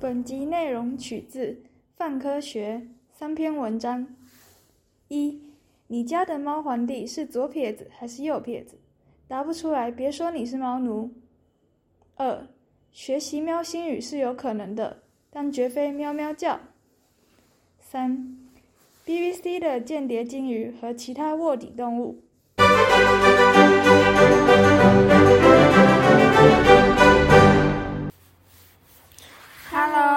本集内容取自《泛科学》三篇文章。一，你家的猫皇帝是左撇子还是右撇子？答不出来，别说你是猫奴。二，学习喵星语是有可能的，但绝非喵喵叫。三，BBC 的间谍鲸鱼和其他卧底动物。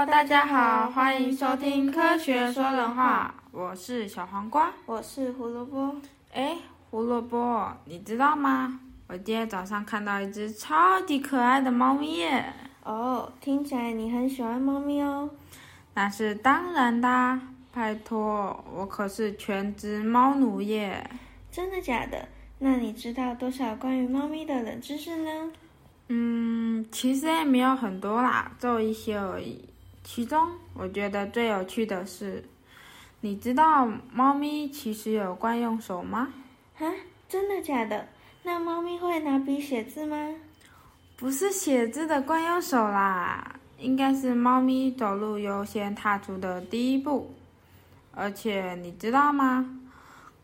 Hello，大家好，欢迎收听《科学说人话》，我是小黄瓜，我是胡萝卜。哎，胡萝卜，你知道吗？我今天早上看到一只超级可爱的猫咪耶！哦，听起来你很喜欢猫咪哦。那是当然的，拜托，我可是全职猫奴耶！真的假的？那你知道多少关于猫咪的冷知识呢？嗯，其实也没有很多啦，就一些而已。其中我觉得最有趣的是，你知道猫咪其实有惯用手吗？哈，真的假的？那猫咪会拿笔写字吗？不是写字的惯用手啦，应该是猫咪走路优先踏出的第一步。而且你知道吗？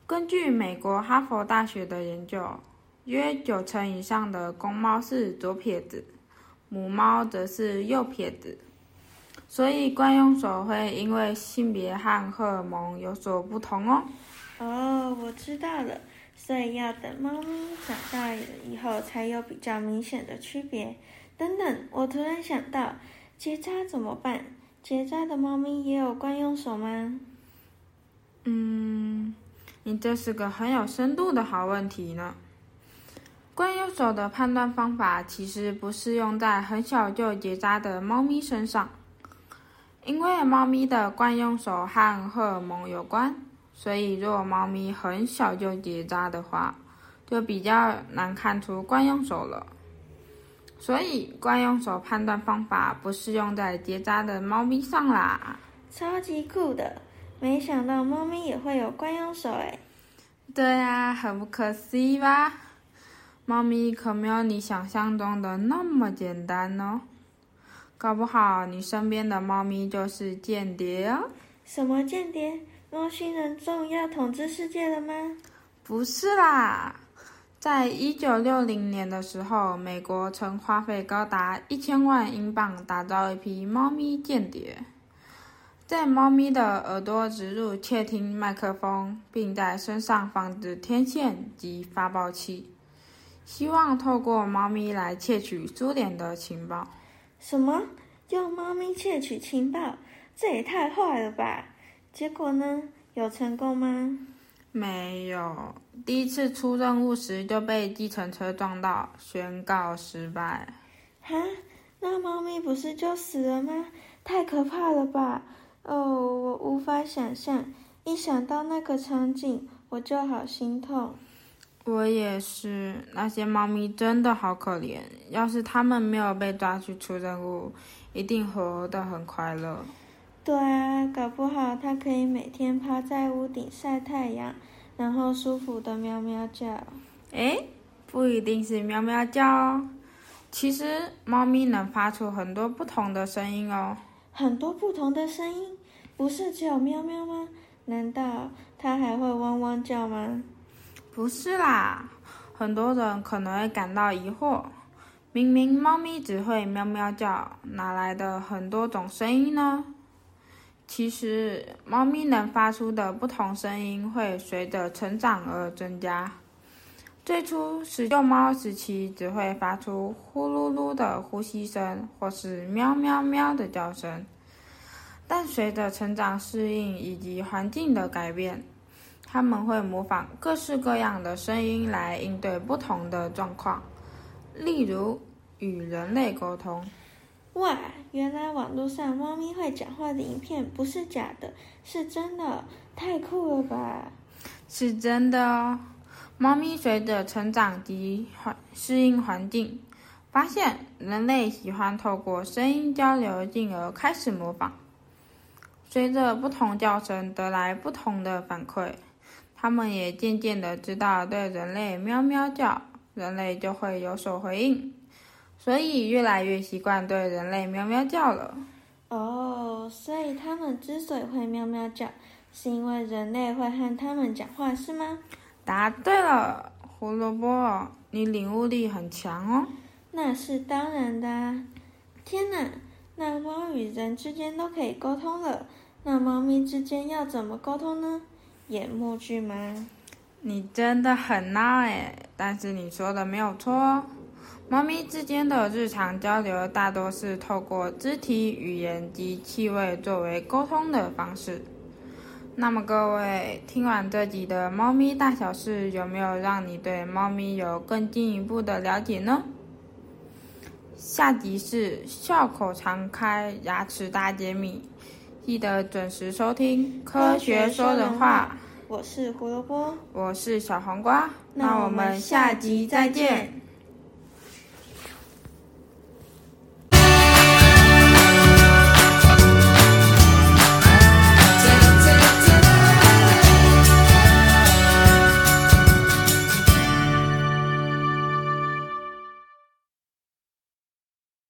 根据美国哈佛大学的研究。约九成以上的公猫是左撇子，母猫则是右撇子，所以惯用手会因为性别和荷尔蒙有所不同哦。哦，我知道了，所以要等猫咪长大了以后才有比较明显的区别。等等，我突然想到，结扎怎么办？结扎的猫咪也有惯用手吗？嗯，你这是个很有深度的好问题呢。惯用手的判断方法其实不适用在很小就结扎的猫咪身上，因为猫咪的惯用手和荷尔蒙有关，所以如果猫咪很小就结扎的话，就比较难看出惯用手了。所以惯用手判断方法不适用在结扎的猫咪上啦。超级酷的，没想到猫咪也会有惯用手哎。对啊，很不可思议吧？猫咪可没有你想象中的那么简单哦，搞不好你身边的猫咪就是间谍哦。什么间谍？猫星人终于要统治世界了吗？不是啦，在一九六零年的时候，美国曾花费高达一千万英镑打造一批猫咪间谍，在猫咪的耳朵植入窃听麦克风，并在身上放置天线及发报器。希望透过猫咪来窃取苏联的情报。什么？用猫咪窃取情报？这也太坏了吧！结果呢？有成功吗？没有。第一次出任务时就被计程车撞到，宣告失败。哈？那猫咪不是就死了吗？太可怕了吧！哦，我无法想象，一想到那个场景，我就好心痛。我也是，那些猫咪真的好可怜。要是它们没有被抓去出任务，一定活得很快乐。对啊，搞不好它可以每天趴在屋顶晒太阳，然后舒服的喵喵叫。诶，不一定是喵喵叫哦。其实猫咪能发出很多不同的声音哦。很多不同的声音，不是只有喵喵吗？难道它还会汪汪叫吗？不是啦，很多人可能会感到疑惑：明明猫咪只会喵喵叫，哪来的很多种声音呢？其实，猫咪能发出的不同声音会随着成长而增加。最初，使幼猫时期只会发出呼噜噜的呼吸声，或是喵喵喵的叫声，但随着成长、适应以及环境的改变。他们会模仿各式各样的声音来应对不同的状况，例如与人类沟通。哇，原来网络上猫咪会讲话的影片不是假的，是真的，太酷了吧！是真的哦。猫咪随着成长及环适应环境，发现人类喜欢透过声音交流，进而开始模仿。随着不同叫声得来不同的反馈。他们也渐渐的知道，对人类喵喵叫，人类就会有所回应，所以越来越习惯对人类喵喵叫了。哦，所以它们之所以会喵喵叫，是因为人类会和它们讲话，是吗？答对了，胡萝卜，你领悟力很强哦。那是当然的啊！天哪，那猫与人之间都可以沟通了，那猫咪之间要怎么沟通呢？演默剧吗？你真的很闹诶，但是你说的没有错。猫咪之间的日常交流大多是透过肢体语言及气味作为沟通的方式。那么各位，听完这集的猫咪大小事，有没有让你对猫咪有更进一步的了解呢？下集是笑口常开，牙齿大揭秘，记得准时收听《科学说人话》。我是胡萝卜，我是小黄瓜，那我们下集再见。